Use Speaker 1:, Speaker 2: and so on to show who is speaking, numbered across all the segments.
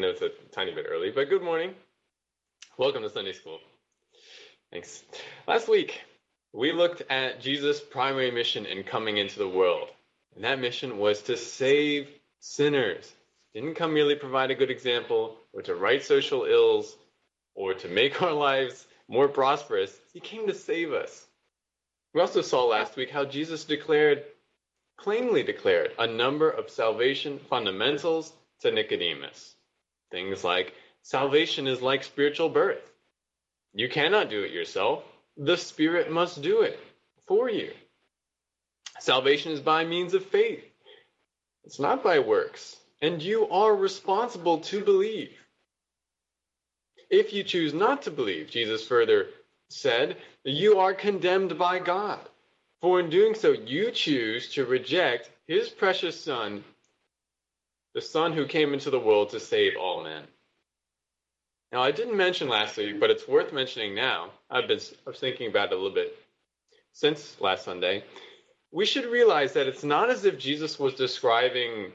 Speaker 1: know it's a tiny bit early, but good morning. Welcome to Sunday School. Thanks. Last week, we looked at Jesus' primary mission in coming into the world. And that mission was to save sinners. Didn't come merely provide a good example or to right social ills or to make our lives more prosperous. He came to save us. We also saw last week how Jesus declared, plainly declared, a number of salvation fundamentals to Nicodemus. Things like salvation is like spiritual birth. You cannot do it yourself. The Spirit must do it for you. Salvation is by means of faith. It's not by works. And you are responsible to believe. If you choose not to believe, Jesus further said, you are condemned by God. For in doing so, you choose to reject his precious Son the Son who came into the world to save all men. Now, I didn't mention last week, but it's worth mentioning now. I've been thinking about it a little bit since last Sunday. We should realize that it's not as if Jesus was describing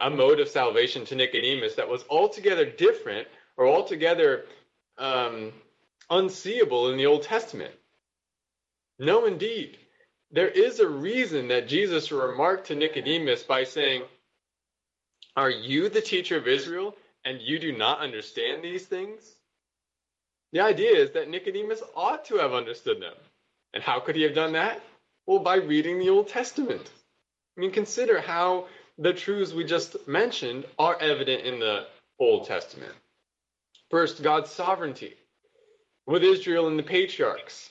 Speaker 1: a mode of salvation to Nicodemus that was altogether different or altogether um, unseeable in the Old Testament. No, indeed. There is a reason that Jesus remarked to Nicodemus by saying, are you the teacher of Israel and you do not understand these things? The idea is that Nicodemus ought to have understood them. And how could he have done that? Well, by reading the Old Testament. I mean, consider how the truths we just mentioned are evident in the Old Testament. First, God's sovereignty. With Israel and the patriarchs,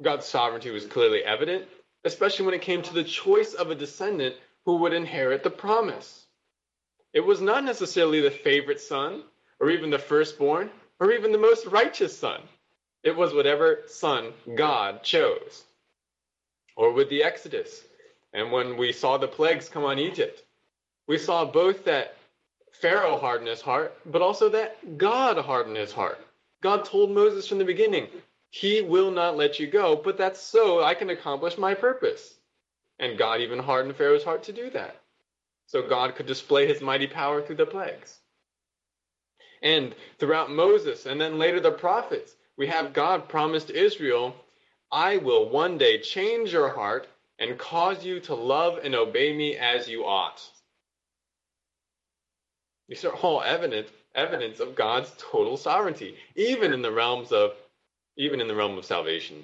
Speaker 1: God's sovereignty was clearly evident, especially when it came to the choice of a descendant who would inherit the promise. It was not necessarily the favorite son, or even the firstborn, or even the most righteous son. It was whatever son God chose. Or with the Exodus, and when we saw the plagues come on Egypt, we saw both that Pharaoh hardened his heart, but also that God hardened his heart. God told Moses from the beginning, He will not let you go, but that's so I can accomplish my purpose. And God even hardened Pharaoh's heart to do that so God could display his mighty power through the plagues. And throughout Moses and then later the prophets, we have God promised Israel, I will one day change your heart and cause you to love and obey me as you ought. These are all evidence evidence of God's total sovereignty, even in the realms of even in the realm of salvation.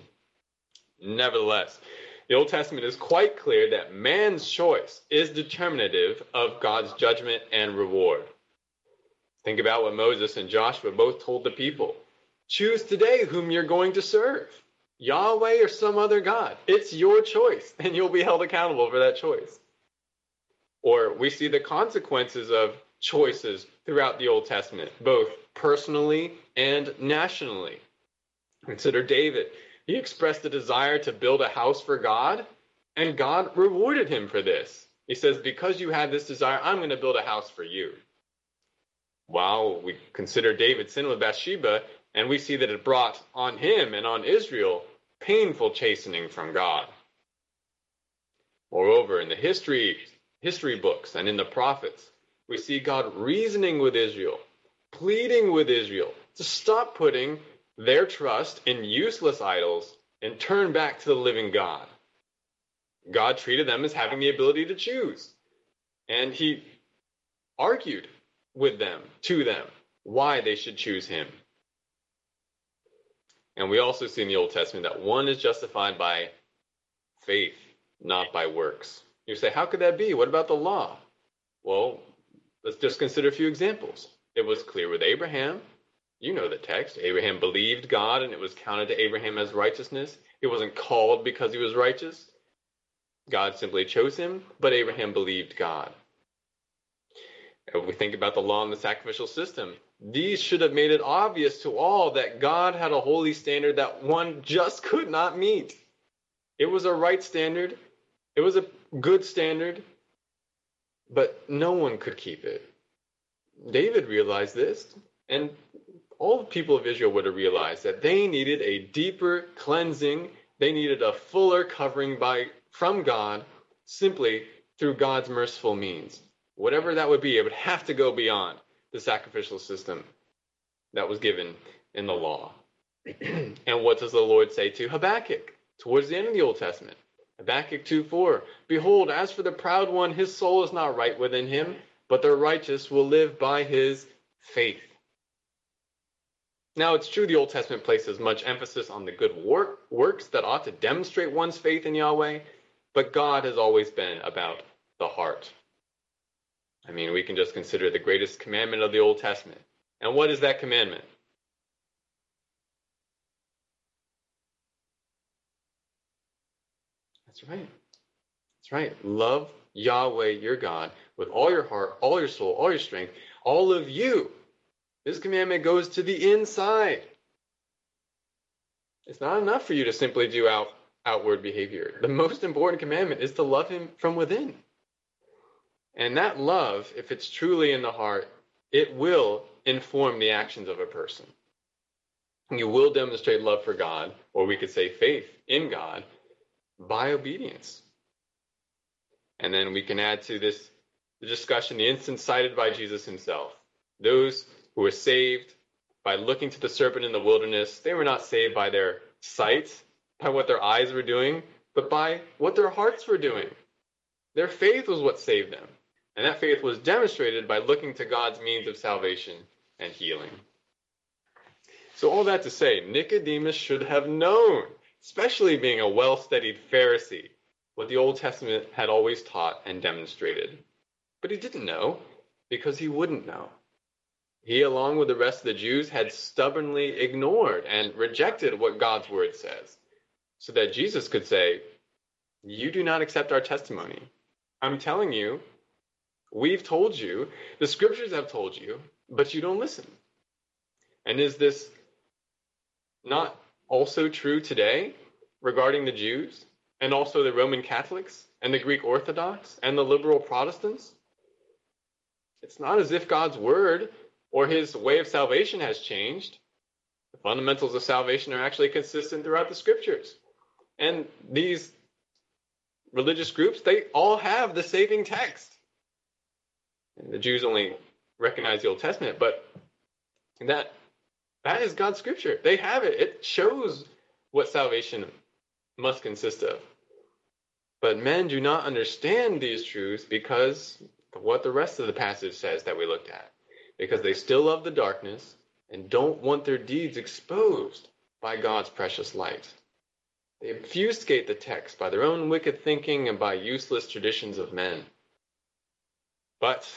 Speaker 1: Nevertheless, the Old Testament is quite clear that man's choice is determinative of God's judgment and reward. Think about what Moses and Joshua both told the people choose today whom you're going to serve Yahweh or some other God. It's your choice, and you'll be held accountable for that choice. Or we see the consequences of choices throughout the Old Testament, both personally and nationally. Consider David. He expressed a desire to build a house for God, and God rewarded him for this. He says, Because you have this desire, I'm going to build a house for you. While we consider David's sin with Bathsheba, and we see that it brought on him and on Israel painful chastening from God. Moreover, in the history, history books and in the prophets, we see God reasoning with Israel, pleading with Israel to stop putting their trust in useless idols and turn back to the living God. God treated them as having the ability to choose. And he argued with them, to them, why they should choose him. And we also see in the Old Testament that one is justified by faith, not by works. You say, how could that be? What about the law? Well, let's just consider a few examples. It was clear with Abraham you know the text. Abraham believed God and it was counted to Abraham as righteousness. He wasn't called because he was righteous. God simply chose him, but Abraham believed God. If we think about the law and the sacrificial system, these should have made it obvious to all that God had a holy standard that one just could not meet. It was a right standard, it was a good standard, but no one could keep it. David realized this, and all the people of Israel would have realized that they needed a deeper cleansing, they needed a fuller covering by from God simply through God's merciful means. Whatever that would be, it would have to go beyond the sacrificial system that was given in the law. and what does the Lord say to Habakkuk towards the end of the Old Testament? Habakkuk 2:4 Behold, as for the proud one, his soul is not right within him, but the righteous will live by his faith. Now, it's true the Old Testament places much emphasis on the good work, works that ought to demonstrate one's faith in Yahweh, but God has always been about the heart. I mean, we can just consider the greatest commandment of the Old Testament. And what is that commandment? That's right. That's right. Love Yahweh your God with all your heart, all your soul, all your strength, all of you. This commandment goes to the inside. It's not enough for you to simply do out, outward behavior. The most important commandment is to love him from within. And that love, if it's truly in the heart, it will inform the actions of a person. You will demonstrate love for God, or we could say faith in God, by obedience. And then we can add to this the discussion the instance cited by Jesus himself. Those who were saved by looking to the serpent in the wilderness, they were not saved by their sight, by what their eyes were doing, but by what their hearts were doing. Their faith was what saved them. And that faith was demonstrated by looking to God's means of salvation and healing. So, all that to say, Nicodemus should have known, especially being a well studied Pharisee, what the Old Testament had always taught and demonstrated. But he didn't know because he wouldn't know. He, along with the rest of the Jews, had stubbornly ignored and rejected what God's word says, so that Jesus could say, You do not accept our testimony. I'm telling you, we've told you, the scriptures have told you, but you don't listen. And is this not also true today regarding the Jews and also the Roman Catholics and the Greek Orthodox and the liberal Protestants? It's not as if God's word or his way of salvation has changed. The fundamentals of salvation are actually consistent throughout the scriptures. And these religious groups, they all have the saving text. And the Jews only recognize the Old Testament, but that that is God's scripture. They have it. It shows what salvation must consist of. But men do not understand these truths because what the rest of the passage says that we looked at because they still love the darkness and don't want their deeds exposed by God's precious light. They obfuscate the text by their own wicked thinking and by useless traditions of men. But,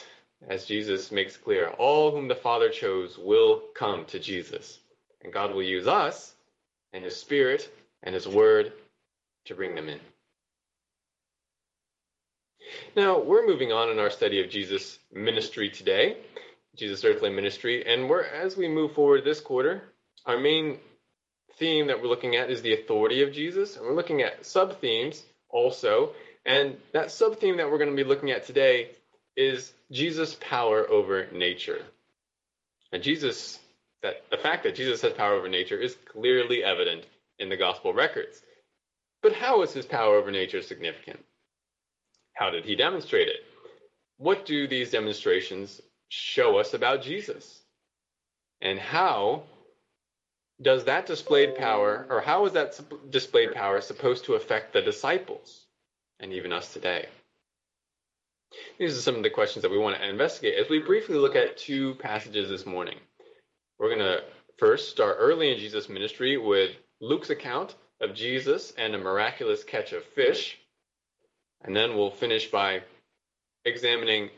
Speaker 1: as Jesus makes clear, all whom the Father chose will come to Jesus. And God will use us and His Spirit and His Word to bring them in. Now, we're moving on in our study of Jesus' ministry today. Jesus' earthly ministry. And we're as we move forward this quarter, our main theme that we're looking at is the authority of Jesus, and we're looking at sub themes also. And that sub theme that we're going to be looking at today is Jesus' power over nature. And Jesus, that the fact that Jesus has power over nature is clearly evident in the gospel records. But how is his power over nature significant? How did he demonstrate it? What do these demonstrations show us about Jesus? And how does that displayed power, or how is that displayed power supposed to affect the disciples and even us today? These are some of the questions that we want to investigate as we briefly look at two passages this morning. We're going to first start early in Jesus' ministry with Luke's account of Jesus and a miraculous catch of fish. And then we'll finish by examining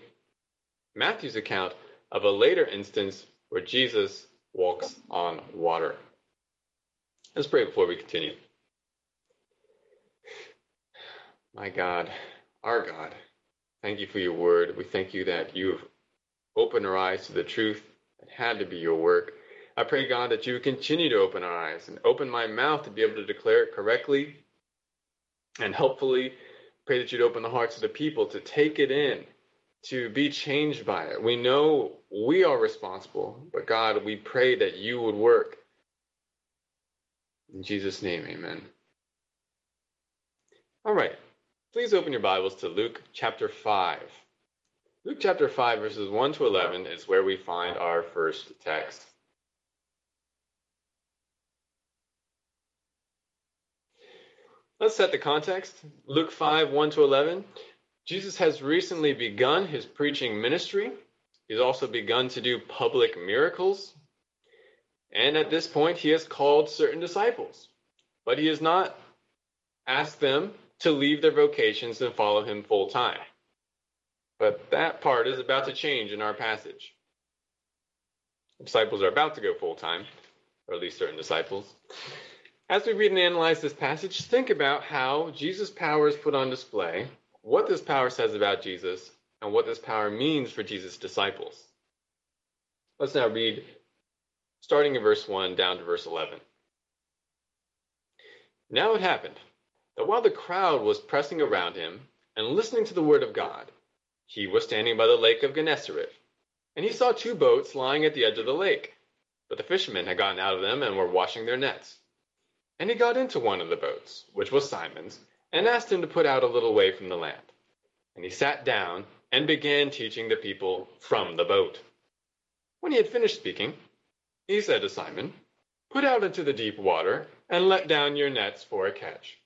Speaker 1: Matthew's account of a later instance where Jesus walks on water. Let's pray before we continue. My God, our God, thank you for your word. We thank you that you have opened our eyes to the truth that had to be your work. I pray, God, that you would continue to open our eyes and open my mouth to be able to declare it correctly and helpfully. Pray that you'd open the hearts of the people to take it in to be changed by it. We know we are responsible, but God, we pray that you would work. In Jesus' name, amen. All right, please open your Bibles to Luke chapter 5. Luke chapter 5, verses 1 to 11 is where we find our first text. Let's set the context. Luke 5, 1 to 11. Jesus has recently begun his preaching ministry. He's also begun to do public miracles. And at this point, he has called certain disciples. But he has not asked them to leave their vocations and follow him full time. But that part is about to change in our passage. Disciples are about to go full time, or at least certain disciples. As we read and analyze this passage, think about how Jesus' power is put on display, what this power says about Jesus, and what this power means for Jesus' disciples. Let's now read starting in verse 1 down to verse 11. Now it happened that while the crowd was pressing around him and listening to the word of God, he was standing by the lake of Gennesaret, and he saw two boats lying at the edge of the lake, but the fishermen had gotten out of them and were washing their nets. And he got into one of the boats, which was Simon's, and asked him to put out a little way from the land. And he sat down and began teaching the people from the boat. When he had finished speaking, he said to Simon, Put out into the deep water and let down your nets for a catch.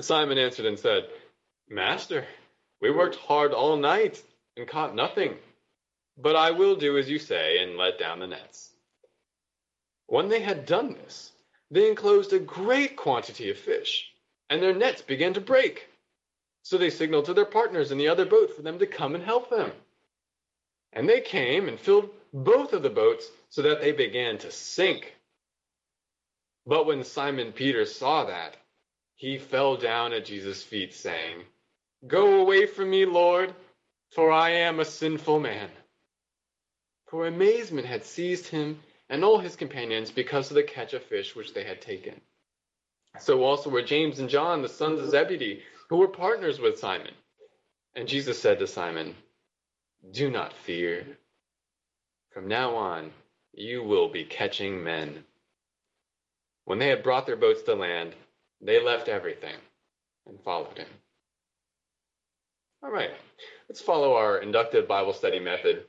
Speaker 1: Simon answered and said, Master, we worked hard all night and caught nothing. But I will do as you say and let down the nets. When they had done this, they enclosed a great quantity of fish, and their nets began to break. So they signaled to their partners in the other boat for them to come and help them. And they came and filled both of the boats so that they began to sink. But when Simon Peter saw that, he fell down at Jesus' feet, saying, Go away from me, Lord, for I am a sinful man. For amazement had seized him and all his companions because of the catch of fish which they had taken. So also were James and John, the sons of Zebedee, who were partners with Simon. And Jesus said to Simon, Do not fear. From now on, you will be catching men. When they had brought their boats to land, they left everything and followed him. All right, let's follow our inductive Bible study method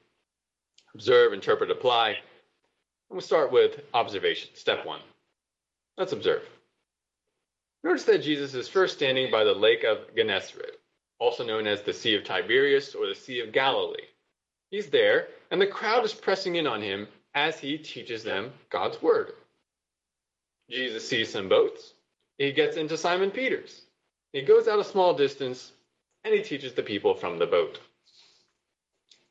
Speaker 1: observe, interpret, apply. And we'll start with observation. Step one. Let's observe. Notice that Jesus is first standing by the lake of Gennesaret, also known as the Sea of Tiberias or the Sea of Galilee. He's there, and the crowd is pressing in on him as he teaches them God's word. Jesus sees some boats. He gets into Simon Peter's. He goes out a small distance and he teaches the people from the boat.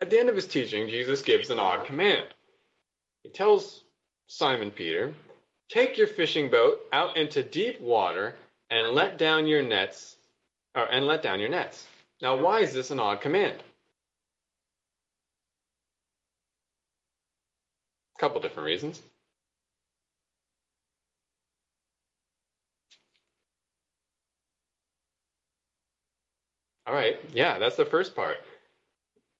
Speaker 1: At the end of his teaching, Jesus gives an odd command. He tells Simon Peter, Take your fishing boat out into deep water and let down your nets, or, and let down your nets. Now, why is this an odd command? A couple different reasons. All right, yeah, that's the first part.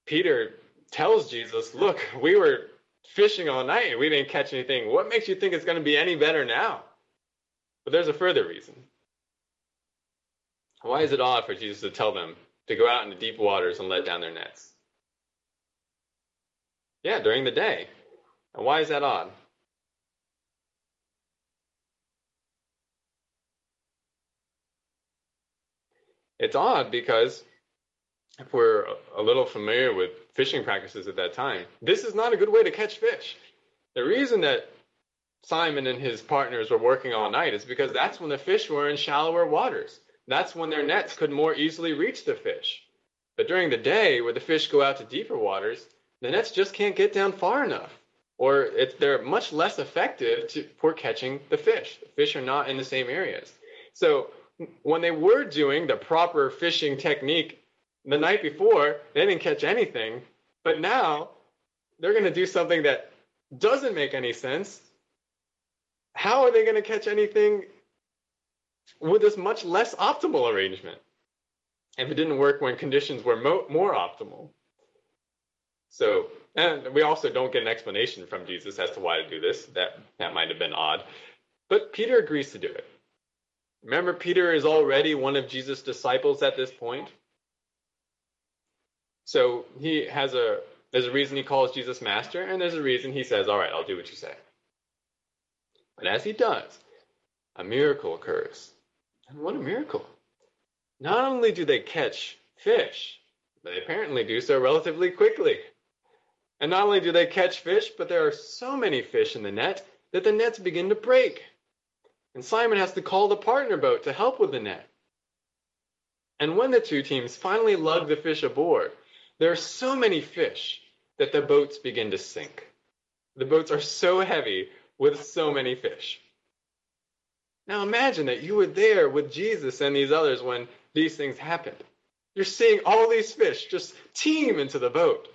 Speaker 1: Peter tells Jesus, Look, we were fishing all night and we didn't catch anything. What makes you think it's going to be any better now? But there's a further reason. Why is it odd for Jesus to tell them to go out into deep waters and let down their nets? Yeah, during the day. And why is that odd? It's odd because if we're a little familiar with fishing practices at that time, this is not a good way to catch fish. The reason that Simon and his partners were working all night is because that's when the fish were in shallower waters. That's when their nets could more easily reach the fish. But during the day, where the fish go out to deeper waters, the nets just can't get down far enough, or they're much less effective to, for catching the fish. The fish are not in the same areas. So when they were doing the proper fishing technique the night before, they didn't catch anything. But now they're going to do something that doesn't make any sense. How are they going to catch anything with this much less optimal arrangement? If it didn't work when conditions were mo- more optimal. So, and we also don't get an explanation from Jesus as to why to do this. That that might have been odd. But Peter agrees to do it. Remember, Peter is already one of Jesus' disciples at this point. So he has a there's a reason he calls Jesus master, and there's a reason he says, All right, I'll do what you say. But as he does, a miracle occurs. And what a miracle. Not only do they catch fish, but they apparently do so relatively quickly. And not only do they catch fish, but there are so many fish in the net that the nets begin to break. And Simon has to call the partner boat to help with the net. And when the two teams finally lug the fish aboard, there are so many fish that the boats begin to sink. The boats are so heavy with so many fish. Now imagine that you were there with Jesus and these others when these things happened. You're seeing all these fish just teem into the boat.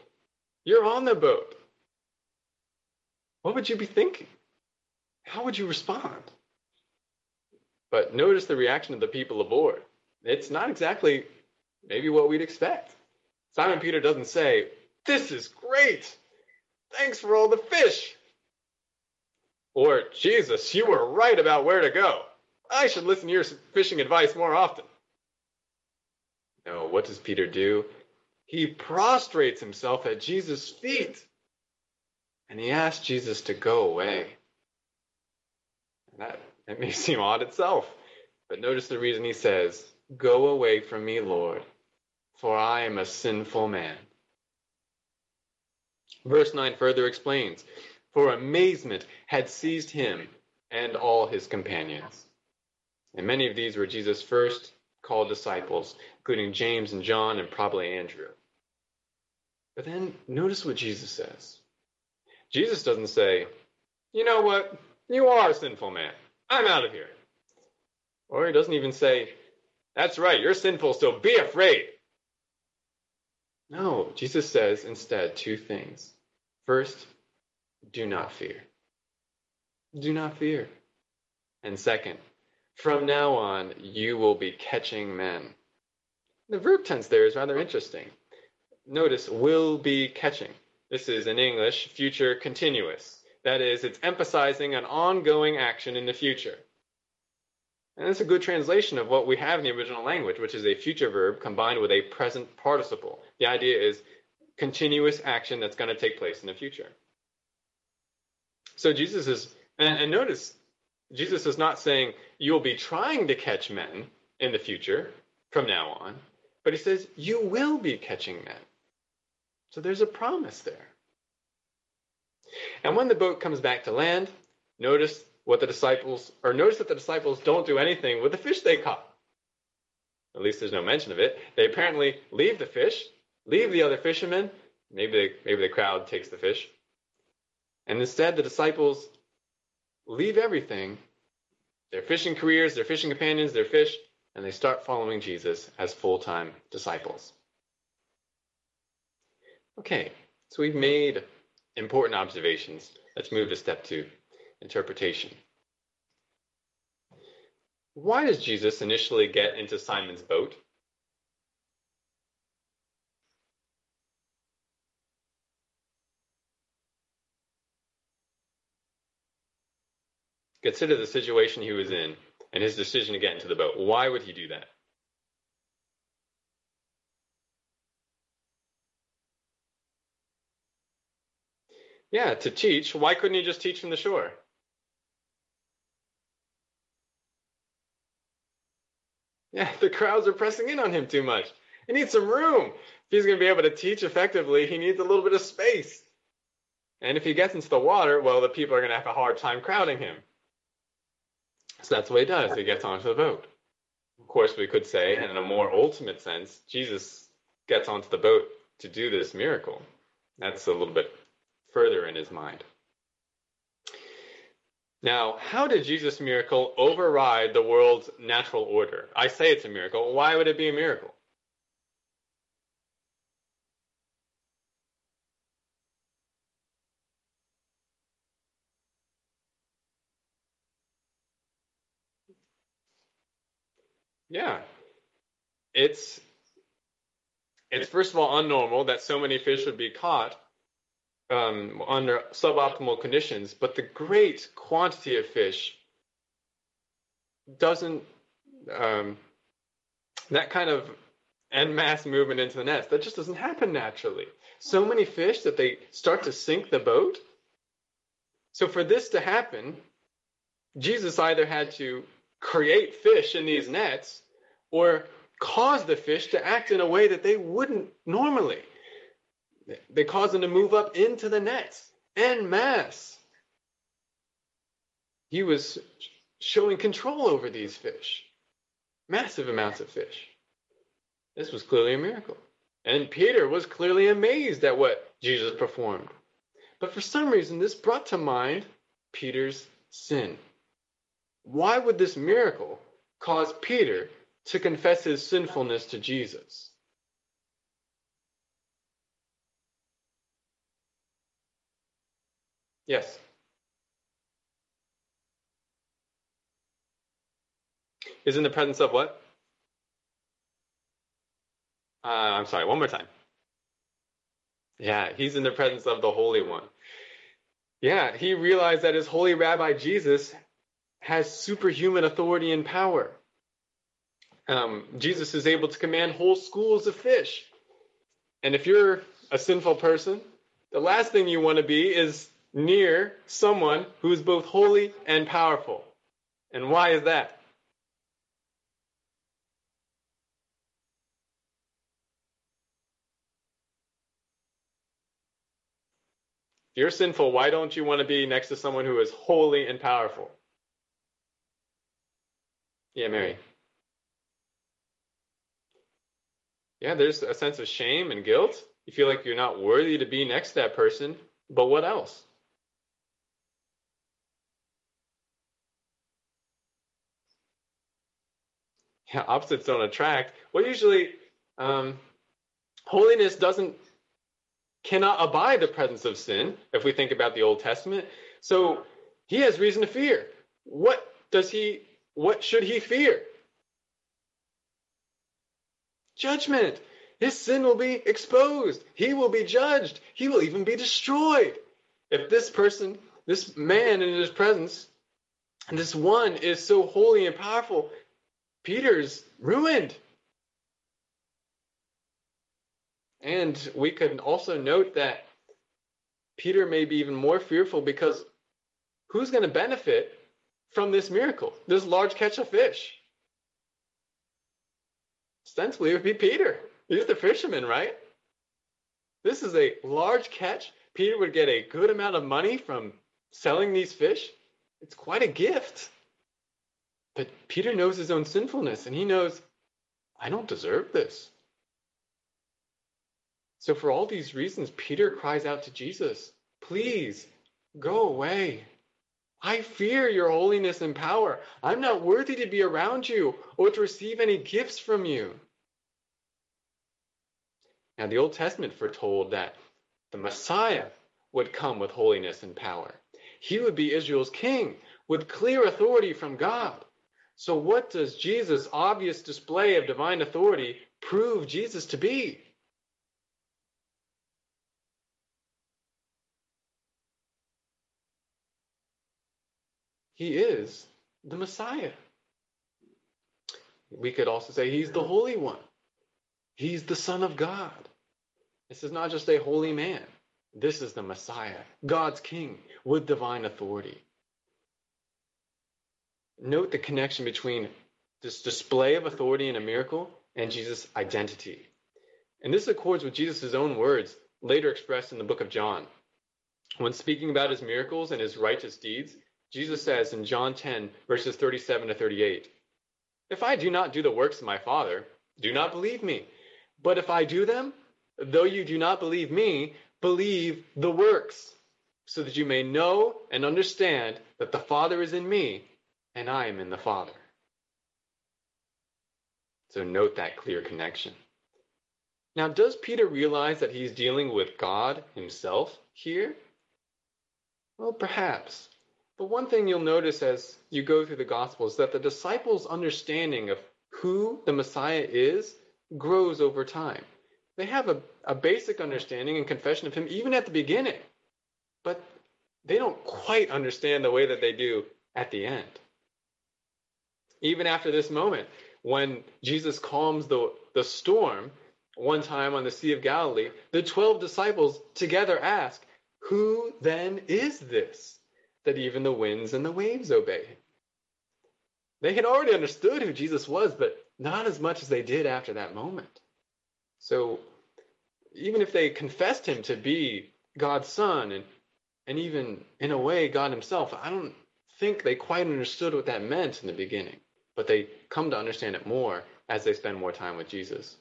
Speaker 1: You're on the boat. What would you be thinking? How would you respond? But notice the reaction of the people aboard. It's not exactly maybe what we'd expect. Simon Peter doesn't say, This is great. Thanks for all the fish. Or, Jesus, you were right about where to go. I should listen to your fishing advice more often. No, what does Peter do? He prostrates himself at Jesus' feet and he asks Jesus to go away. That, that may seem odd itself, but notice the reason he says, Go away from me, Lord, for I am a sinful man. Verse 9 further explains For amazement had seized him and all his companions. And many of these were Jesus' first called disciples, including James and John and probably Andrew. But then notice what Jesus says. Jesus doesn't say, You know what? You are a sinful man. I'm out of here. Or he doesn't even say, That's right, you're sinful, so be afraid. No, Jesus says instead two things. First, do not fear. Do not fear. And second, from now on, you will be catching men. The verb tense there is rather interesting. Notice, will be catching. This is in English, future continuous. That is, it's emphasizing an ongoing action in the future. And that's a good translation of what we have in the original language, which is a future verb combined with a present participle. The idea is continuous action that's going to take place in the future. So Jesus is, and, and notice, Jesus is not saying you'll be trying to catch men in the future from now on, but he says you will be catching men. So there's a promise there. And when the boat comes back to land, notice what the disciples, or notice that the disciples don't do anything with the fish they caught. At least there's no mention of it. They apparently leave the fish, leave the other fishermen. Maybe they, maybe the crowd takes the fish. And instead, the disciples leave everything their fishing careers, their fishing companions, their fish and they start following Jesus as full time disciples. Okay, so we've made important observations. Let's move to step two interpretation. Why does Jesus initially get into Simon's boat? Consider the situation he was in and his decision to get into the boat. Why would he do that? Yeah, to teach. Why couldn't he just teach from the shore? Yeah, the crowds are pressing in on him too much. He needs some room. If he's going to be able to teach effectively, he needs a little bit of space. And if he gets into the water, well, the people are going to have a hard time crowding him. So that's what he does. He gets onto the boat. Of course, we could say, in a more ultimate sense, Jesus gets onto the boat to do this miracle. That's a little bit further in his mind. Now, how did Jesus' miracle override the world's natural order? I say it's a miracle. Why would it be a miracle? Yeah. It's it's first of all unnormal that so many fish would be caught um, under suboptimal conditions, but the great quantity of fish doesn't um, that kind of and mass movement into the nets. That just doesn't happen naturally. So many fish that they start to sink the boat. So for this to happen, Jesus either had to create fish in these nets or cause the fish to act in a way that they wouldn't normally. They cause him to move up into the nets en masse. He was showing control over these fish, massive amounts of fish. This was clearly a miracle. And Peter was clearly amazed at what Jesus performed. But for some reason, this brought to mind Peter's sin. Why would this miracle cause Peter to confess his sinfulness to Jesus? Yes. Is in the presence of what? Uh, I'm sorry, one more time. Yeah, he's in the presence of the Holy One. Yeah, he realized that his holy rabbi Jesus has superhuman authority and power. Um, Jesus is able to command whole schools of fish. And if you're a sinful person, the last thing you want to be is near someone who is both holy and powerful. And why is that? If you're sinful, why don't you want to be next to someone who is holy and powerful? Yeah, Mary. Yeah, there's a sense of shame and guilt. You feel like you're not worthy to be next to that person. But what else? Yeah, opposites don't attract. Well, usually, um, holiness doesn't cannot abide the presence of sin, if we think about the Old Testament. So he has reason to fear. What does he what should he fear? Judgment. His sin will be exposed. He will be judged. He will even be destroyed. If this person, this man in his presence, this one is so holy and powerful, Peter's ruined. And we could also note that Peter may be even more fearful because who's going to benefit from this miracle, this large catch of fish? Ostensibly, it would be Peter. He's the fisherman, right? This is a large catch. Peter would get a good amount of money from selling these fish. It's quite a gift. But Peter knows his own sinfulness and he knows, I don't deserve this. So, for all these reasons, Peter cries out to Jesus, Please go away. I fear your holiness and power. I'm not worthy to be around you or to receive any gifts from you. Now, the Old Testament foretold that the Messiah would come with holiness and power. He would be Israel's king with clear authority from God. So, what does Jesus' obvious display of divine authority prove Jesus to be? He is the Messiah. We could also say he's the Holy One. He's the Son of God. This is not just a holy man. This is the Messiah, God's King with divine authority. Note the connection between this display of authority in a miracle and Jesus' identity. And this accords with Jesus' own words later expressed in the book of John. When speaking about his miracles and his righteous deeds, Jesus says in John 10, verses 37 to 38, If I do not do the works of my Father, do not believe me. But if I do them, though you do not believe me, believe the works, so that you may know and understand that the Father is in me and I am in the Father. So note that clear connection. Now, does Peter realize that he's dealing with God himself here? Well, perhaps. But one thing you'll notice as you go through the Gospels is that the disciples' understanding of who the Messiah is grows over time. They have a, a basic understanding and confession of him even at the beginning, but they don't quite understand the way that they do at the end. Even after this moment, when Jesus calms the, the storm, one time on the Sea of Galilee, the 12 disciples together ask, Who then is this that even the winds and the waves obey him? They had already understood who Jesus was, but not as much as they did after that moment. So even if they confessed him to be God's son and and even in a way God himself, I don't think they quite understood what that meant in the beginning, but they come to understand it more as they spend more time with Jesus.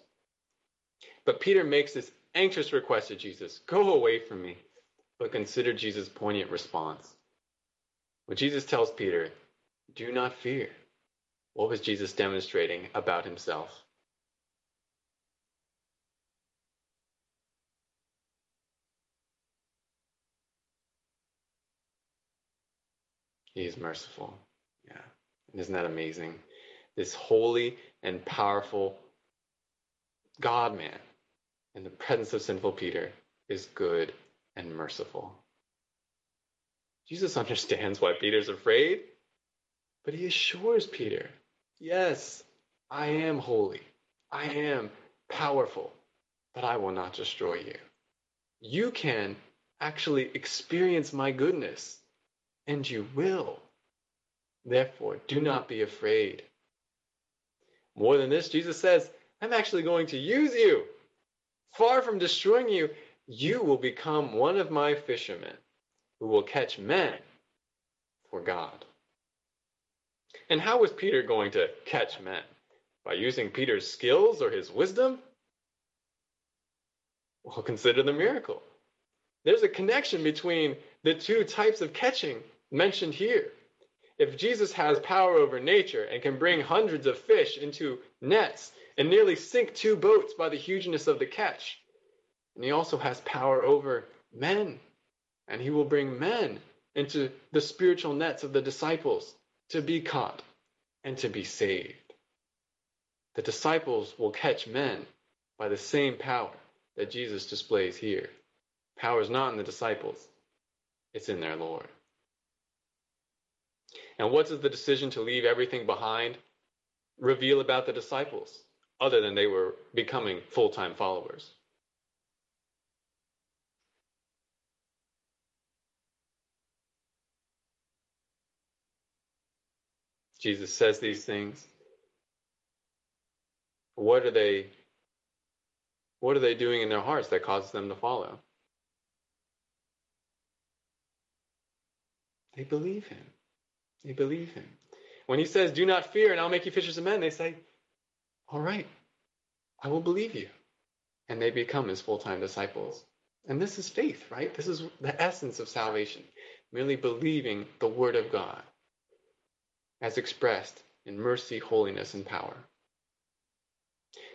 Speaker 1: But Peter makes this anxious request to Jesus Go away from me. But consider Jesus' poignant response. When Jesus tells Peter, Do not fear, what was Jesus demonstrating about himself? He is merciful. Isn't that amazing? This holy and powerful God man in the presence of sinful Peter is good and merciful. Jesus understands why Peter's afraid, but he assures Peter, Yes, I am holy. I am powerful, but I will not destroy you. You can actually experience my goodness and you will. Therefore, do not be afraid. More than this, Jesus says, I'm actually going to use you. Far from destroying you, you will become one of my fishermen who will catch men for God. And how was Peter going to catch men? By using Peter's skills or his wisdom? Well, consider the miracle. There's a connection between the two types of catching mentioned here. If Jesus has power over nature and can bring hundreds of fish into nets and nearly sink two boats by the hugeness of the catch, and he also has power over men, and he will bring men into the spiritual nets of the disciples to be caught and to be saved. The disciples will catch men by the same power that Jesus displays here. Power is not in the disciples, it's in their Lord. And what does the decision to leave everything behind reveal about the disciples, other than they were becoming full time followers? Jesus says these things. What are they what are they doing in their hearts that causes them to follow? They believe him. They believe him. When he says, Do not fear, and I'll make you fishers of men, they say, All right, I will believe you. And they become his full time disciples. And this is faith, right? This is the essence of salvation merely believing the word of God as expressed in mercy, holiness, and power.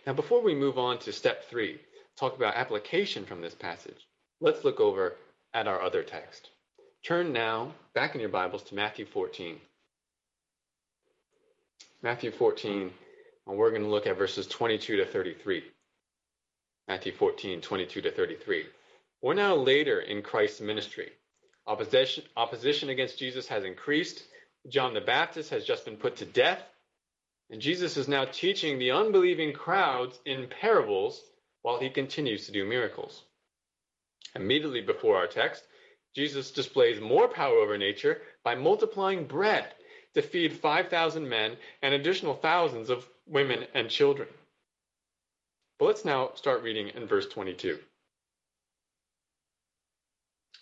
Speaker 1: Now, before we move on to step three, talk about application from this passage, let's look over at our other text. Turn now back in your Bibles to Matthew 14. Matthew 14, and we're going to look at verses 22 to 33. Matthew 14, 22 to 33. We're now later in Christ's ministry. Opposition, opposition against Jesus has increased. John the Baptist has just been put to death. And Jesus is now teaching the unbelieving crowds in parables while he continues to do miracles. Immediately before our text, Jesus displays more power over nature by multiplying bread to feed 5,000 men and additional thousands of women and children. But let's now start reading in verse 22.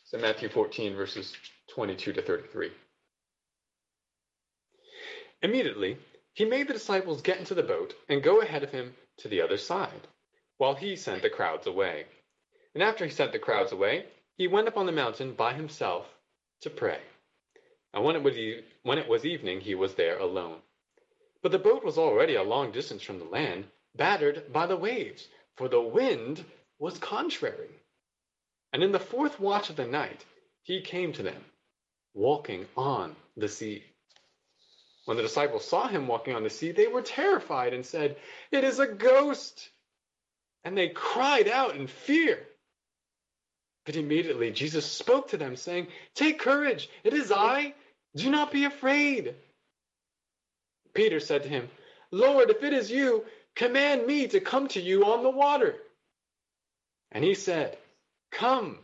Speaker 1: So, Matthew 14, verses 22 to 33. Immediately, he made the disciples get into the boat and go ahead of him to the other side, while he sent the crowds away. And after he sent the crowds away, he went up on the mountain by himself to pray. And when it was, evening, he was there alone. But the boat was already a long distance from the land, battered by the waves, for the wind was contrary. And in the fourth watch of the night, he came to them, walking on the sea. When the disciples saw him walking on the sea, they were terrified and said, It is a ghost! And they cried out in fear. But immediately Jesus spoke to them, saying, Take courage, it is I. Do not be afraid. Peter said to him, Lord, if it is you, command me to come to you on the water. And he said, Come.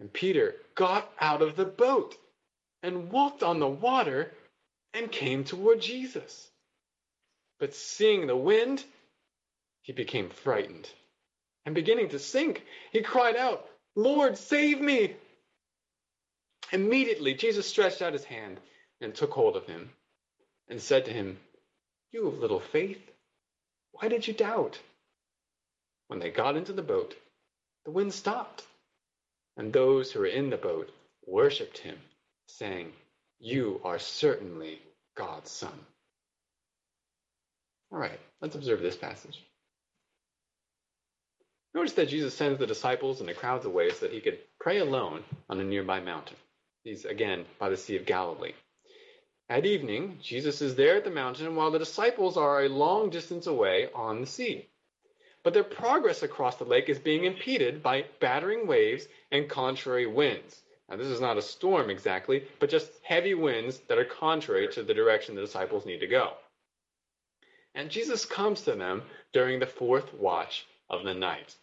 Speaker 1: And Peter got out of the boat and walked on the water and came toward Jesus. But seeing the wind, he became frightened. And beginning to sink, he cried out, Lord, save me! Immediately, Jesus stretched out his hand and took hold of him and said to him, You of little faith, why did you doubt? When they got into the boat, the wind stopped, and those who were in the boat worshipped him, saying, You are certainly God's Son. All right, let's observe this passage. Notice that Jesus sends the disciples and the crowds away so that he could pray alone on a nearby mountain. He's again by the Sea of Galilee. At evening, Jesus is there at the mountain while the disciples are a long distance away on the sea. But their progress across the lake is being impeded by battering waves and contrary winds. Now, this is not a storm exactly, but just heavy winds that are contrary to the direction the disciples need to go. And Jesus comes to them during the fourth watch of the night.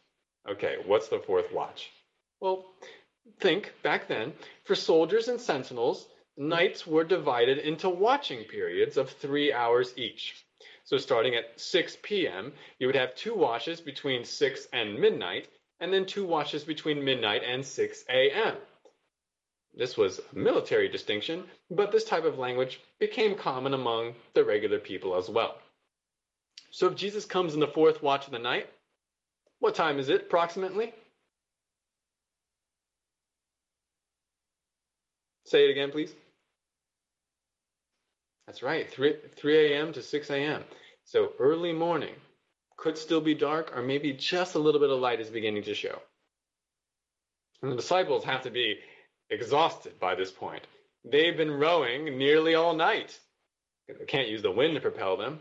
Speaker 1: Okay, what's the fourth watch? Well, think back then, for soldiers and sentinels, nights were divided into watching periods of three hours each. So starting at 6 p.m., you would have two watches between 6 and midnight, and then two watches between midnight and 6 a.m. This was a military distinction, but this type of language became common among the regular people as well. So if Jesus comes in the fourth watch of the night, what time is it approximately? Say it again, please. That's right, 3, 3 a.m. to 6 a.m. So early morning could still be dark, or maybe just a little bit of light is beginning to show. And the disciples have to be exhausted by this point. They've been rowing nearly all night. They can't use the wind to propel them.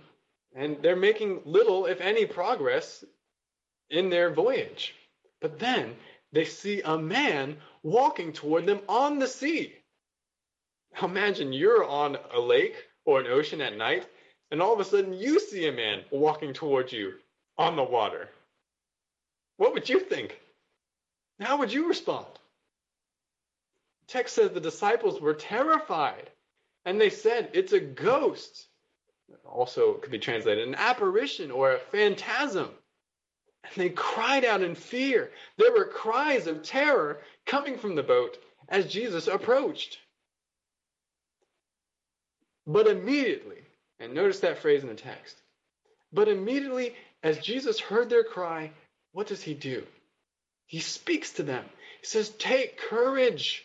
Speaker 1: And they're making little, if any, progress in their voyage. But then they see a man walking toward them on the sea. Now imagine you're on a lake or an ocean at night, and all of a sudden you see a man walking towards you on the water. What would you think? How would you respond? Text says the disciples were terrified, and they said, It's a ghost. Also, it could be translated an apparition or a phantasm. And they cried out in fear. There were cries of terror coming from the boat as Jesus approached. But immediately, and notice that phrase in the text, but immediately as Jesus heard their cry, what does he do? He speaks to them. He says, Take courage.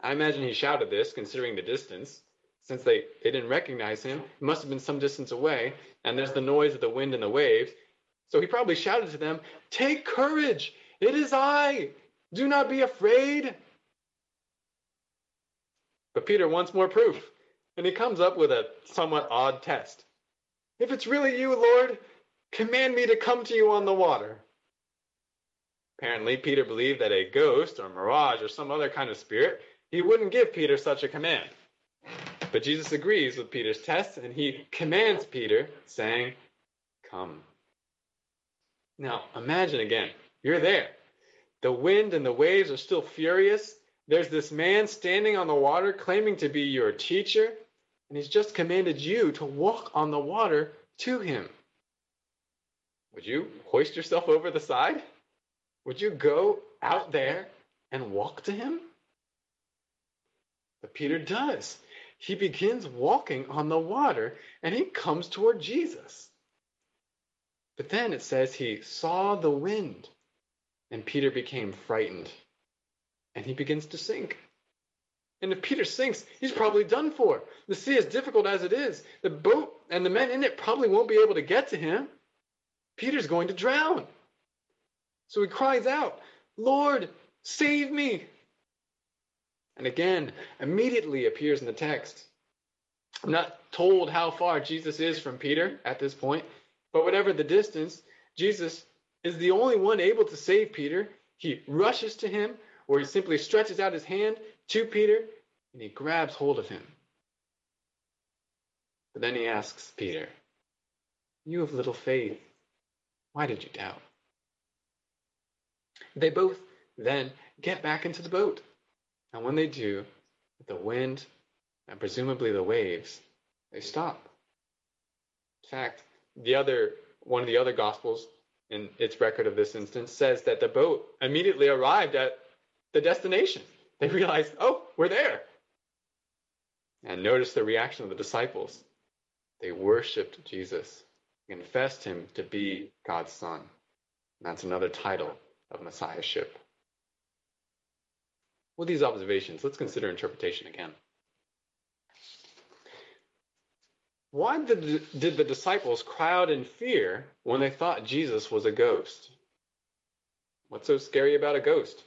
Speaker 1: I imagine he shouted this, considering the distance. Since they, they didn't recognize him, it must have been some distance away, and there's the noise of the wind and the waves. So he probably shouted to them, Take courage! It is I! Do not be afraid! But Peter wants more proof, and he comes up with a somewhat odd test. If it's really you, Lord, command me to come to you on the water. Apparently, Peter believed that a ghost or mirage or some other kind of spirit, he wouldn't give Peter such a command. But Jesus agrees with Peter's test, and he commands Peter, saying, Come. Now, imagine again, you're there. The wind and the waves are still furious. There's this man standing on the water claiming to be your teacher, and he's just commanded you to walk on the water to him. Would you hoist yourself over the side? Would you go out there and walk to him? But Peter does. He begins walking on the water and he comes toward Jesus. But then it says he saw the wind, and Peter became frightened, and he begins to sink. And if Peter sinks, he's probably done for. The sea is difficult as it is. The boat and the men in it probably won't be able to get to him. Peter's going to drown. So he cries out, Lord, save me. And again, immediately appears in the text. I'm not told how far Jesus is from Peter at this point, but whatever the distance, Jesus is the only one able to save Peter. He rushes to him, or he simply stretches out his hand to Peter, and he grabs hold of him. But then he asks Peter, You have little faith. Why did you doubt? They both then get back into the boat. And when they do, the wind and presumably the waves, they stop. In fact, the other one of the other gospels in its record of this instance says that the boat immediately arrived at the destination. They realized, oh, we're there. And notice the reaction of the disciples. They worshiped Jesus, confessed him to be God's son. And that's another title of messiahship. With these observations, let's consider interpretation again. Why did, did the disciples cry out in fear when they thought Jesus was a ghost? What's so scary about a ghost?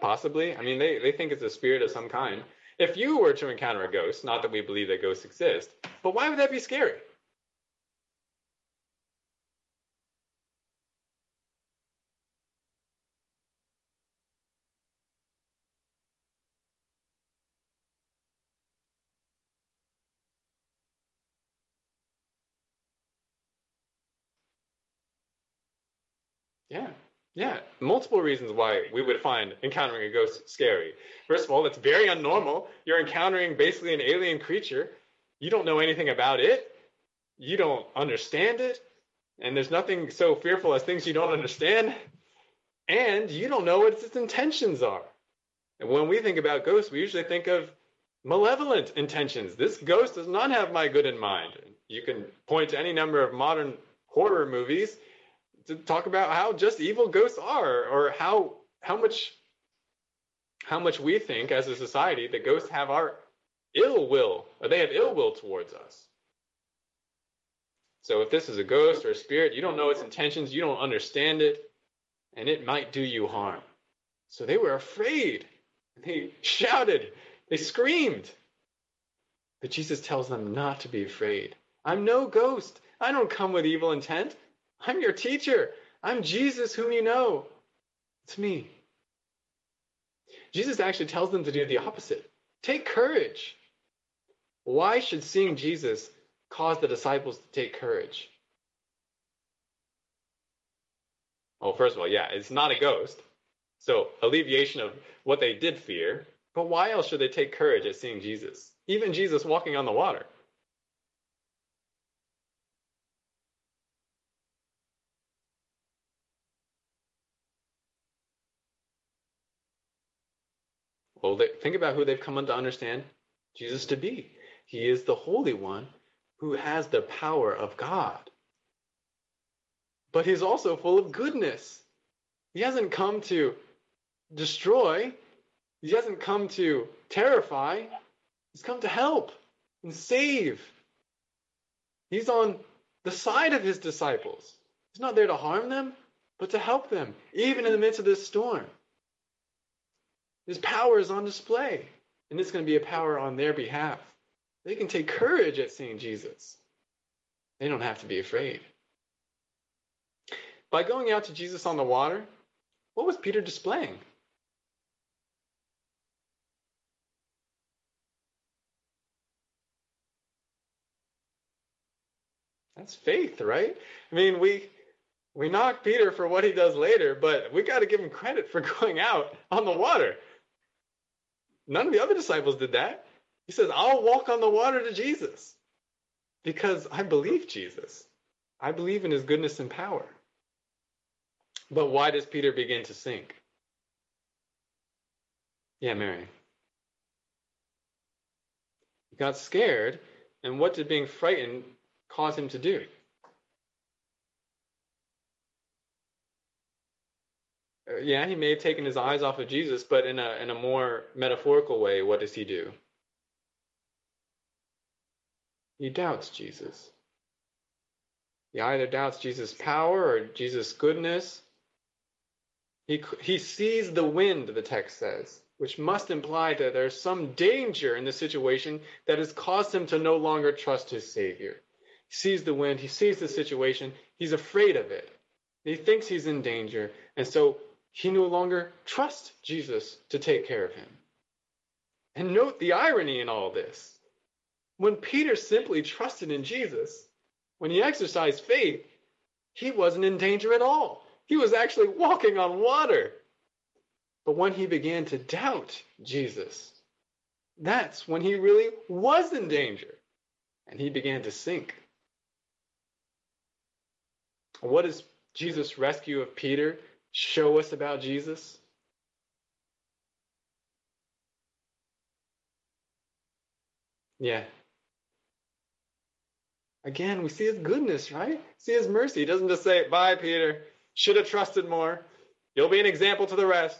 Speaker 1: Possibly. I mean, they, they think it's a spirit of some kind. If you were to encounter a ghost, not that we believe that ghosts exist, but why would that be scary? Yeah. Multiple reasons why we would find encountering a ghost scary. First of all, it's very unnormal. You're encountering basically an alien creature. You don't know anything about it. You don't understand it. And there's nothing so fearful as things you don't understand. And you don't know what its intentions are. And when we think about ghosts, we usually think of malevolent intentions. This ghost does not have my good in mind. You can point to any number of modern horror movies to talk about how just evil ghosts are, or how how much how much we think as a society that ghosts have our ill will, or they have ill will towards us. So if this is a ghost or a spirit, you don't know its intentions, you don't understand it, and it might do you harm. So they were afraid. They shouted, they screamed. But Jesus tells them not to be afraid. I'm no ghost. I don't come with evil intent. I'm your teacher. I'm Jesus, whom you know. It's me. Jesus actually tells them to do the opposite. Take courage. Why should seeing Jesus cause the disciples to take courage? Well, first of all, yeah, it's not a ghost. So, alleviation of what they did fear. But why else should they take courage at seeing Jesus? Even Jesus walking on the water. Well, they, think about who they've come to understand Jesus to be. He is the Holy One who has the power of God. But he's also full of goodness. He hasn't come to destroy, he hasn't come to terrify, he's come to help and save. He's on the side of his disciples. He's not there to harm them, but to help them, even in the midst of this storm. His power is on display, and it's going to be a power on their behalf. They can take courage at seeing Jesus. They don't have to be afraid. By going out to Jesus on the water, what was Peter displaying? That's faith, right? I mean, we we knock Peter for what he does later, but we got to give him credit for going out on the water. None of the other disciples did that. He says, I'll walk on the water to Jesus because I believe Jesus. I believe in his goodness and power. But why does Peter begin to sink? Yeah, Mary. He got scared, and what did being frightened cause him to do? Uh, yeah, he may have taken his eyes off of Jesus, but in a in a more metaphorical way, what does he do? He doubts Jesus. He either doubts Jesus' power or Jesus' goodness. He he sees the wind, the text says, which must imply that there's some danger in the situation that has caused him to no longer trust his Savior. He sees the wind, he sees the situation, he's afraid of it. He thinks he's in danger, and so he no longer trusts Jesus to take care of him. And note the irony in all this. When Peter simply trusted in Jesus, when he exercised faith, he wasn't in danger at all. He was actually walking on water. But when he began to doubt Jesus, that's when he really was in danger and he began to sink. What is Jesus' rescue of Peter show us about Jesus? Yeah. Again, we see his goodness, right? See his mercy. He doesn't just say, Bye, Peter. Should have trusted more. You'll be an example to the rest.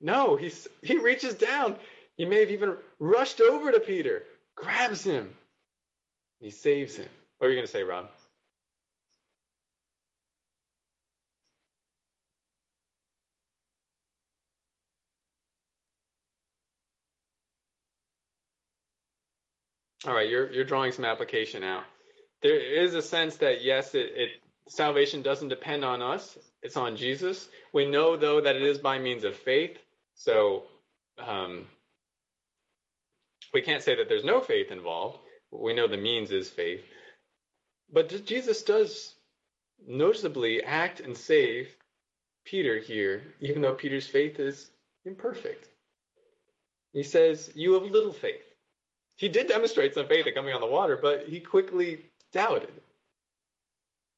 Speaker 1: No, he's, he reaches down. He may have even rushed over to Peter, grabs him, he saves him. What are you going to say, Rob? All right, you're you're drawing some application out. There is a sense that yes, it, it salvation doesn't depend on us; it's on Jesus. We know though that it is by means of faith. So um, we can't say that there's no faith involved. We know the means is faith. But Jesus does noticeably act and save Peter here, even though Peter's faith is imperfect. He says, You have little faith. He did demonstrate some faith in coming on the water, but he quickly doubted.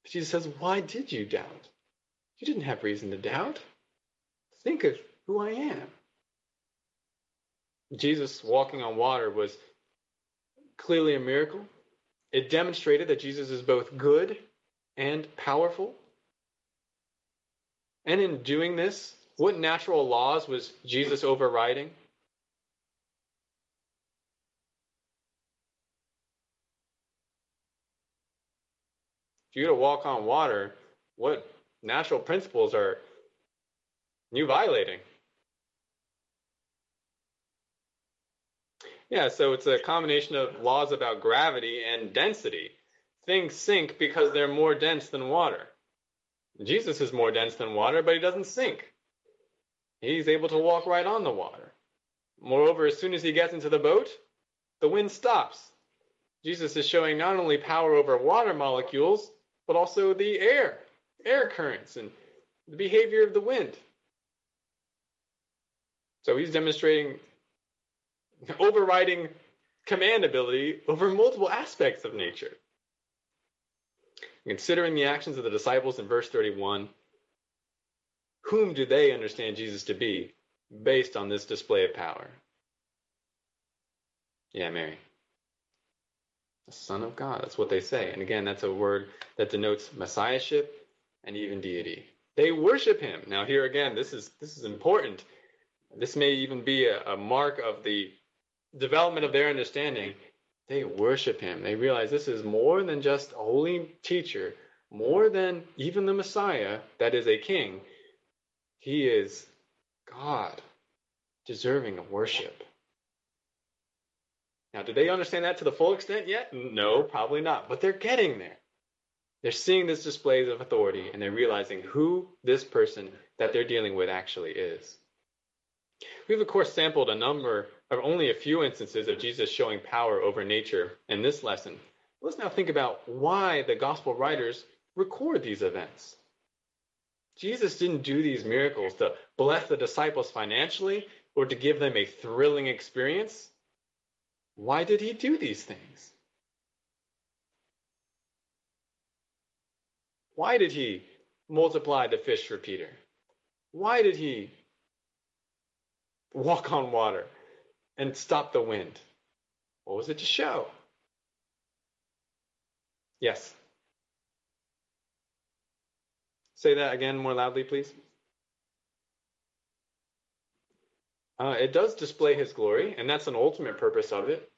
Speaker 1: Jesus says, Why did you doubt? You didn't have reason to doubt. Think of who I am. Jesus walking on water was clearly a miracle. It demonstrated that Jesus is both good and powerful. And in doing this, what natural laws was Jesus overriding? If you to walk on water, what natural principles are you violating? Yeah, so it's a combination of laws about gravity and density. Things sink because they're more dense than water. Jesus is more dense than water, but he doesn't sink. He's able to walk right on the water. Moreover, as soon as he gets into the boat, the wind stops. Jesus is showing not only power over water molecules, but also the air, air currents, and the behavior of the wind. So he's demonstrating overriding command ability over multiple aspects of nature. Considering the actions of the disciples in verse 31, whom do they understand Jesus to be based on this display of power? Yeah, Mary. The Son of God. That's what they say. And again, that's a word that denotes messiahship and even deity. They worship him. Now, here again, this is this is important. This may even be a, a mark of the development of their understanding, they worship him. They realize this is more than just a holy teacher, more than even the Messiah that is a king. He is God, deserving of worship. Now, do they understand that to the full extent yet? No, probably not, but they're getting there. They're seeing this displays of authority and they're realizing who this person that they're dealing with actually is. We've, of course, sampled a number of only a few instances of Jesus showing power over nature in this lesson. Let's now think about why the gospel writers record these events. Jesus didn't do these miracles to bless the disciples financially or to give them a thrilling experience. Why did he do these things? Why did he multiply the fish for Peter? Why did he walk on water and stop the wind? What was it to show? Yes. Say that again more loudly, please. Uh, it does display his glory, and that's an ultimate purpose of it.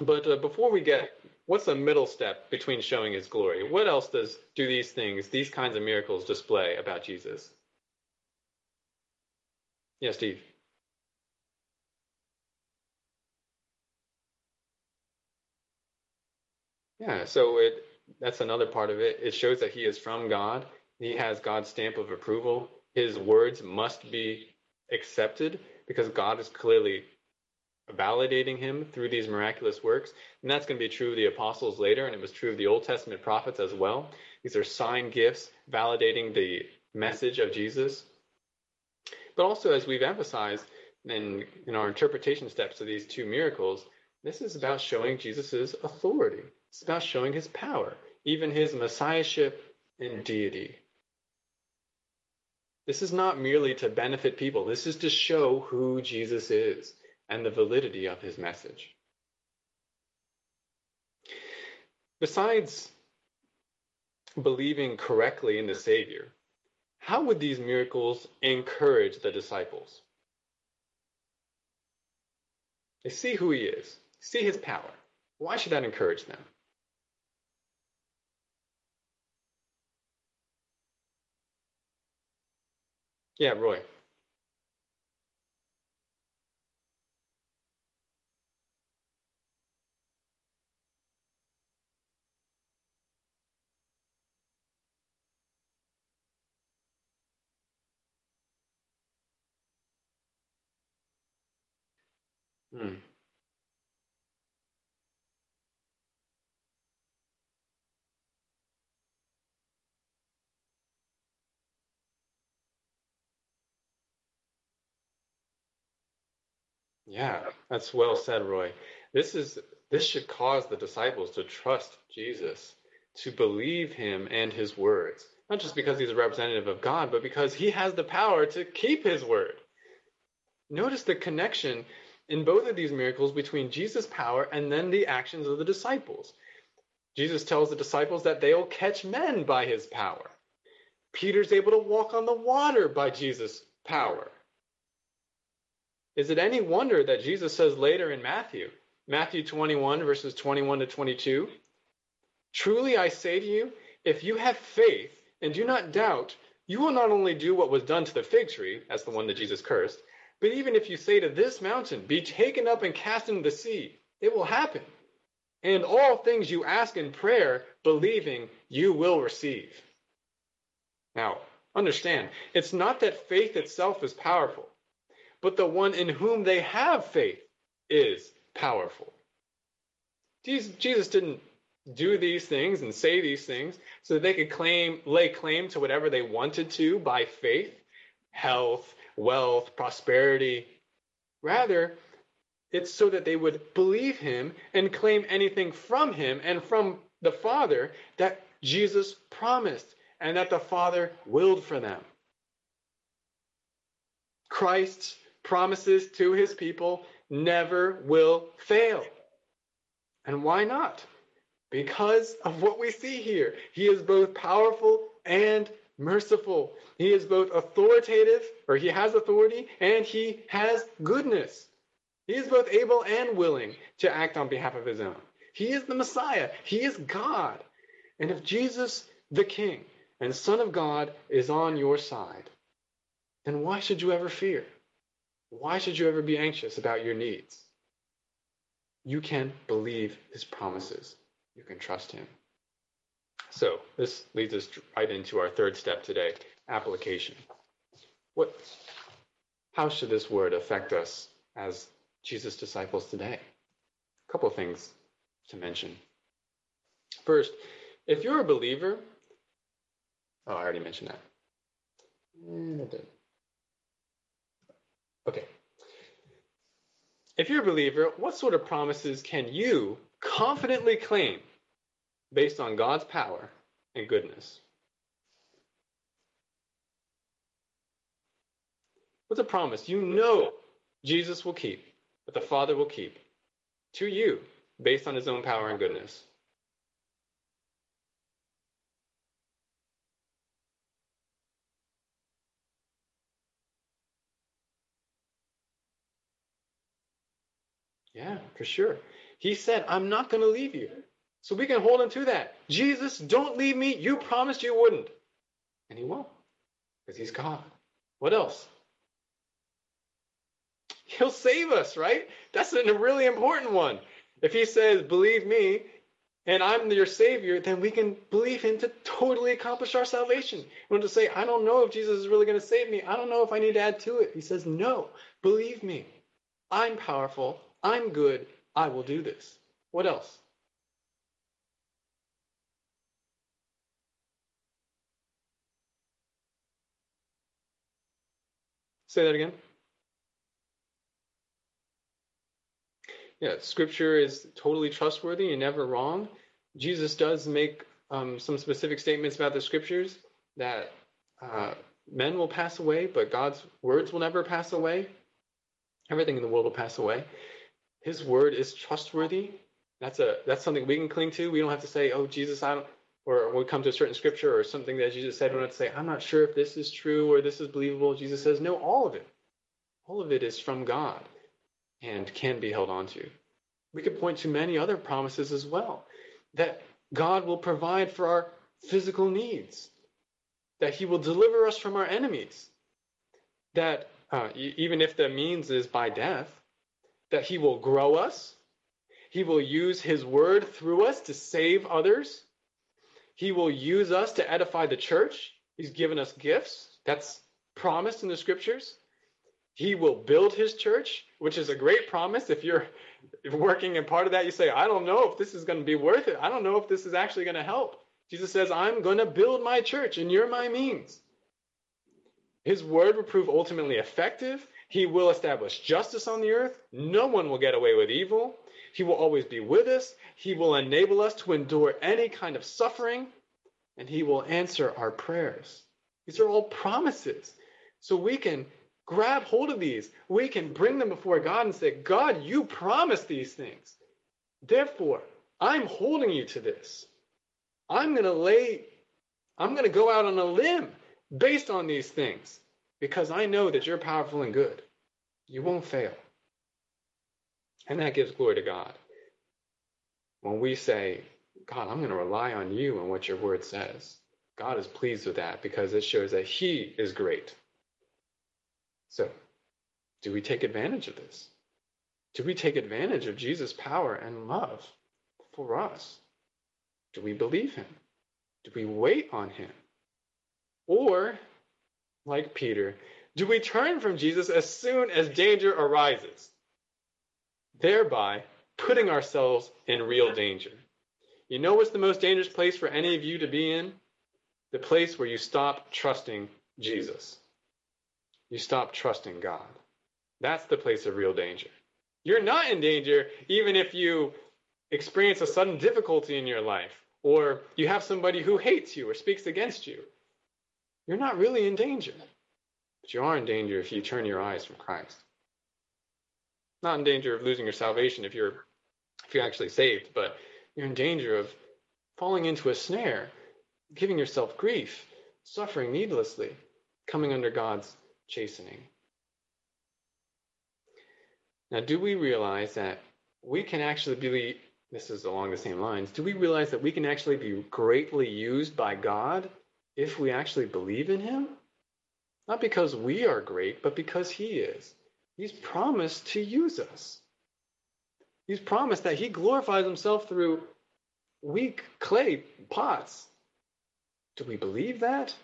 Speaker 1: But uh, before we get, what's the middle step between showing his glory? What else does do these things, these kinds of miracles, display about Jesus? Yes, Steve. Yeah, so it that's another part of it. It shows that he is from God. He has God's stamp of approval. his words must be accepted because God is clearly validating him through these miraculous works. And that's going to be true of the apostles later, and it was true of the Old Testament prophets as well. These are sign gifts validating the message of Jesus. But also, as we've emphasized in, in our interpretation steps of these two miracles, this is about showing Jesus' authority. It's about showing his power, even his messiahship and deity. This is not merely to benefit people, this is to show who Jesus is and the validity of his message. Besides believing correctly in the Savior, how would these miracles encourage the disciples? They see who he is, see his power. Why should that encourage them? Yeah, Roy. Hmm. Yeah, that's well said, Roy. This is this should cause the disciples to trust Jesus, to believe him and his words. Not just because he's a representative of God, but because he has the power to keep his word. Notice the connection in both of these miracles between Jesus' power and then the actions of the disciples. Jesus tells the disciples that they'll catch men by his power. Peter's able to walk on the water by Jesus' power. Is it any wonder that Jesus says later in Matthew, Matthew 21, verses 21 to 22, Truly I say to you, if you have faith and do not doubt, you will not only do what was done to the fig tree, as the one that Jesus cursed, but even if you say to this mountain, Be taken up and cast into the sea, it will happen. And all things you ask in prayer, believing, you will receive. Now, understand, it's not that faith itself is powerful, but the one in whom they have faith is powerful. Jesus didn't do these things and say these things so that they could claim lay claim to whatever they wanted to by faith health wealth, prosperity. Rather, it's so that they would believe him and claim anything from him and from the Father that Jesus promised and that the Father willed for them. Christ's promises to his people never will fail. And why not? Because of what we see here. He is both powerful and merciful. He is both authoritative, or he has authority, and he has goodness. He is both able and willing to act on behalf of his own. He is the Messiah. He is God. And if Jesus, the King and Son of God, is on your side, then why should you ever fear? Why should you ever be anxious about your needs? You can believe his promises. You can trust him. So this leads us right into our third step today, application. What, how should this word affect us as Jesus' disciples today? A couple of things to mention. First, if you're a believer, oh, I already mentioned that. Eh, okay. If you're a believer, what sort of promises can you confidently claim based on God's power and goodness. What's a promise you know Jesus will keep, that the Father will keep to you based on his own power and goodness? Yeah, for sure. He said, I'm not going to leave you. So we can hold on to that. Jesus, don't leave me. You promised you wouldn't. And he won't because he's God. What else? He'll save us, right? That's a really important one. If he says, believe me, and I'm your Savior, then we can believe Him to totally accomplish our salvation. We want to say, I don't know if Jesus is really going to save me. I don't know if I need to add to it. He says, No, believe me. I'm powerful. I'm good. I will do this. What else? Say that again. Yeah, scripture is totally trustworthy and never wrong. Jesus does make um, some specific statements about the scriptures that uh, men will pass away, but God's words will never pass away. Everything in the world will pass away. His word is trustworthy. That's a that's something we can cling to. We don't have to say, "Oh, Jesus, I don't," or when we come to a certain scripture or something that Jesus said, we don't say, "I'm not sure if this is true or this is believable." Jesus says, "No, all of it, all of it is from God and can be held on to." We could point to many other promises as well that God will provide for our physical needs, that He will deliver us from our enemies, that uh, even if the means is by death, that He will grow us, He will use His word through us to save others, He will use us to edify the church. He's given us gifts. That's promised in the scriptures. He will build his church, which is a great promise. If you're working in part of that, you say, I don't know if this is going to be worth it. I don't know if this is actually going to help. Jesus says, I'm going to build my church, and you're my means. His word will prove ultimately effective. He will establish justice on the earth. No one will get away with evil. He will always be with us. He will enable us to endure any kind of suffering, and He will answer our prayers. These are all promises. So we can grab hold of these. We can bring them before God and say, God, you promised these things. Therefore, I'm holding you to this. I'm going to lay, I'm going to go out on a limb based on these things because I know that you're powerful and good. You won't fail. And that gives glory to God. When we say, God, I'm going to rely on you and what your word says, God is pleased with that because it shows that He is great so, do we take advantage of this? Do we take advantage of Jesus' power and love for us? Do we believe him? Do we wait on him? Or, like Peter, do we turn from Jesus as soon as danger arises, thereby putting ourselves in real danger? You know what's the most dangerous place for any of you to be in? The place where you stop trusting Jesus you stop trusting God. That's the place of real danger. You're not in danger even if you experience a sudden difficulty in your life or you have somebody who hates you or speaks against you. You're not really in danger. But you are in danger if you turn your eyes from Christ. Not in danger of losing your salvation if you're if you're actually saved, but you're in danger of falling into a snare, giving yourself grief, suffering needlessly, coming under God's chastening. Now, do we realize that we can actually be, this is along the same lines, do we realize that we can actually be greatly used by God if we actually believe in Him? Not because we are great, but because He is. He's promised to use us. He's promised that He glorifies Himself through weak clay pots. Do we believe that?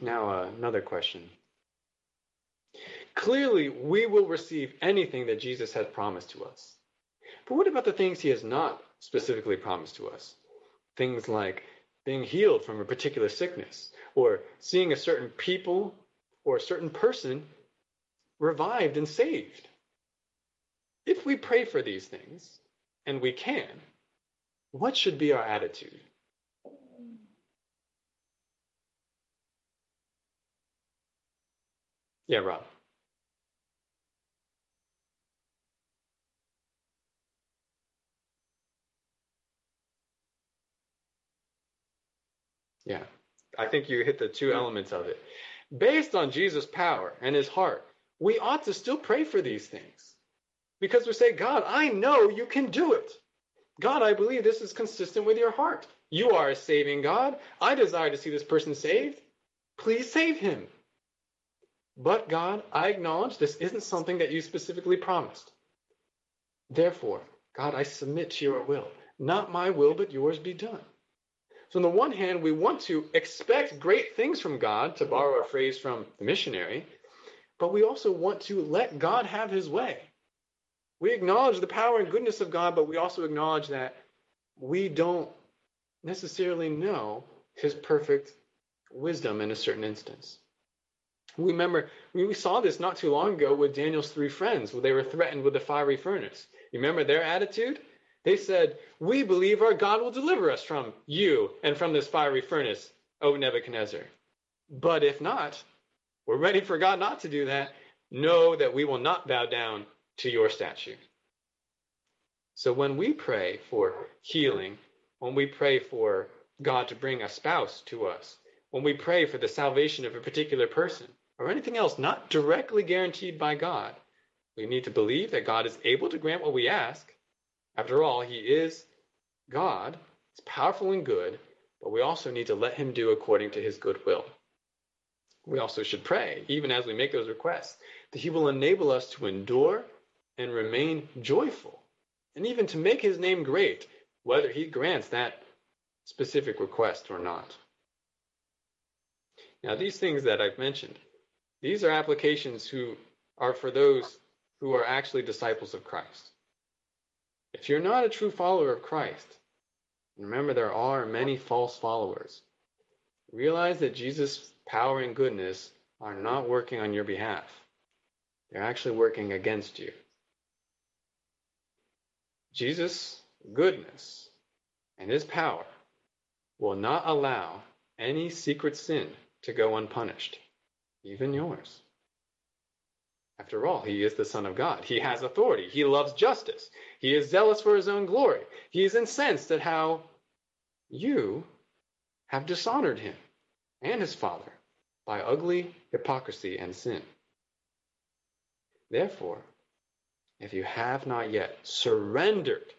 Speaker 1: Now, uh, another question. Clearly, we will receive anything that Jesus has promised to us. But what about the things he has not specifically promised to us? Things like being healed from a particular sickness, or seeing a certain people or a certain person revived and saved. If we pray for these things, and we can, what should be our attitude? Yeah, Rob. Yeah, I think you hit the two hmm. elements of it. Based on Jesus' power and his heart, we ought to still pray for these things because we say, God, I know you can do it. God, I believe this is consistent with your heart. You are a saving God. I desire to see this person saved. Please save him. But God, I acknowledge this isn't something that you specifically promised. Therefore, God, I submit to your will. Not my will, but yours be done. So, on the one hand, we want to expect great things from God, to borrow a phrase from the missionary, but we also want to let God have his way. We acknowledge the power and goodness of God, but we also acknowledge that we don't necessarily know his perfect wisdom in a certain instance. We remember we saw this not too long ago with Daniel's three friends, where they were threatened with the fiery furnace. You remember their attitude? They said, We believe our God will deliver us from you and from this fiery furnace, O Nebuchadnezzar. But if not, we're ready for God not to do that. Know that we will not bow down to your statue. So when we pray for healing, when we pray for God to bring a spouse to us, when we pray for the salvation of a particular person, or anything else not directly guaranteed by God, we need to believe that God is able to grant what we ask. After all, He is God, He's powerful and good, but we also need to let Him do according to His good will. We also should pray, even as we make those requests, that He will enable us to endure and remain joyful, and even to make His name great, whether He grants that specific request or not. Now, these things that I've mentioned, these are applications who are for those who are actually disciples of Christ. If you're not a true follower of Christ, remember there are many false followers, realize that Jesus' power and goodness are not working on your behalf. They're actually working against you. Jesus' goodness and his power will not allow any secret sin to go unpunished, even yours. After all, he is the Son of God. He has authority. He loves justice. He is zealous for his own glory. He is incensed at how you have dishonored him and his Father by ugly hypocrisy and sin. Therefore, if you have not yet surrendered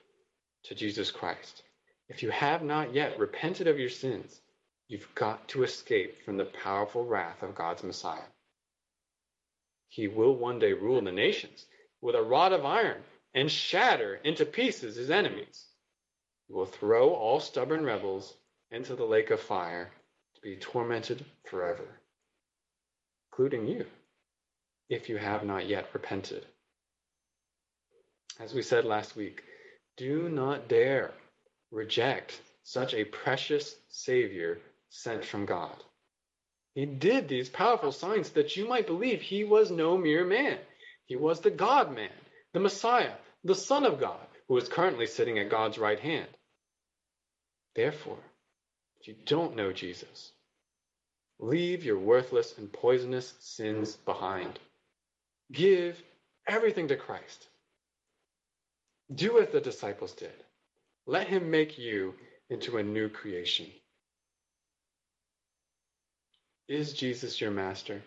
Speaker 1: to Jesus Christ, if you have not yet repented of your sins, you've got to escape from the powerful wrath of God's Messiah. He will one day rule the nations with a rod of iron and shatter into pieces his enemies. He will throw all stubborn rebels into the lake of fire to be tormented forever, including you, if you have not yet repented. As we said last week, do not dare reject such a precious Savior sent from God. He did these powerful signs that you might believe he was no mere man. He was the God man, the Messiah, the Son of God, who is currently sitting at God's right hand. Therefore, if you don't know Jesus, leave your worthless and poisonous sins behind. Give everything to Christ. Do as the disciples did. Let him make you into a new creation. Is Jesus your master?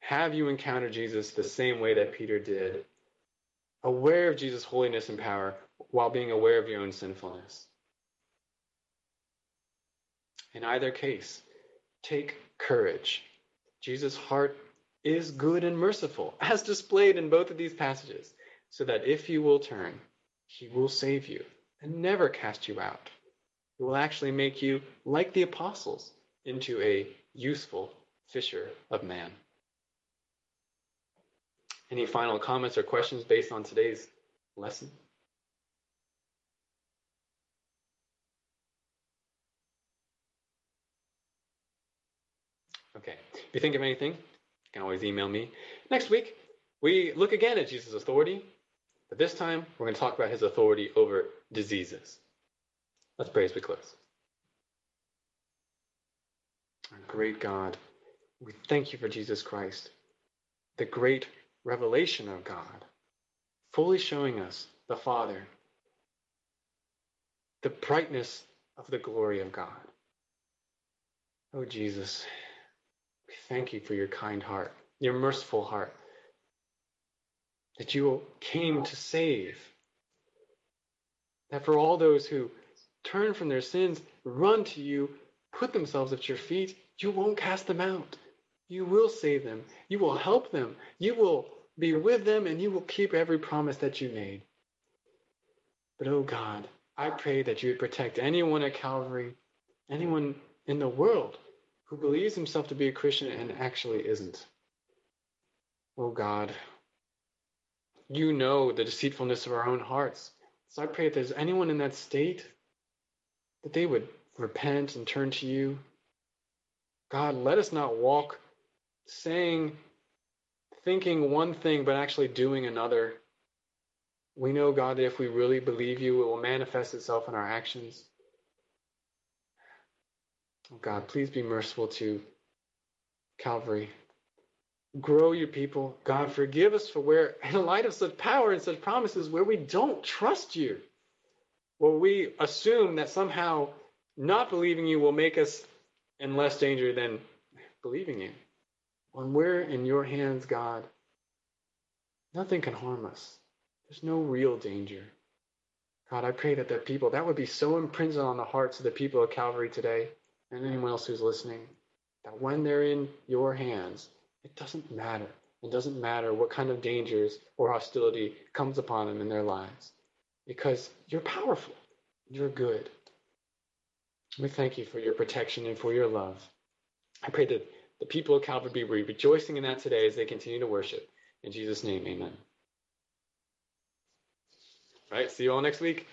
Speaker 1: Have you encountered Jesus the same way that Peter did? Aware of Jesus' holiness and power while being aware of your own sinfulness. In either case, take courage. Jesus' heart is good and merciful, as displayed in both of these passages, so that if you will turn, he will save you and never cast you out. He will actually make you, like the apostles, into a useful fisher of man. Any final comments or questions based on today's lesson? Okay. If you think of anything, you can always email me. Next week, we look again at Jesus' authority, but this time we're going to talk about his authority over diseases. Let's pray as we close. Our great God, we thank you for Jesus Christ, the great revelation of God, fully showing us the Father, the brightness of the glory of God. Oh, Jesus, we thank you for your kind heart, your merciful heart, that you came to save. That for all those who turn from their sins, run to you, put themselves at your feet, you won't cast them out. You will save them. You will help them. You will be with them and you will keep every promise that you made. But oh God, I pray that you would protect anyone at Calvary, anyone in the world who believes himself to be a Christian and actually isn't. Oh God, you know the deceitfulness of our own hearts. So I pray if there's anyone in that state, that they would repent and turn to you. God, let us not walk saying, thinking one thing, but actually doing another. We know, God, that if we really believe you, it will manifest itself in our actions. Oh God, please be merciful to Calvary. Grow your people. God, forgive us for where, in light of such power and such promises, where we don't trust you, where we assume that somehow not believing you will make us in less danger than believing you. When we're in your hands, God, nothing can harm us. There's no real danger. God, I pray that the people, that would be so imprinted on the hearts of the people of Calvary today and anyone else who's listening, that when they're in your hands, it doesn't matter. It doesn't matter what kind of dangers or hostility comes upon them in their lives because you're powerful. You're good. We thank you for your protection and for your love. I pray that the people of Calvary be rejoicing in that today as they continue to worship. In Jesus' name, amen. All right, see you all next week.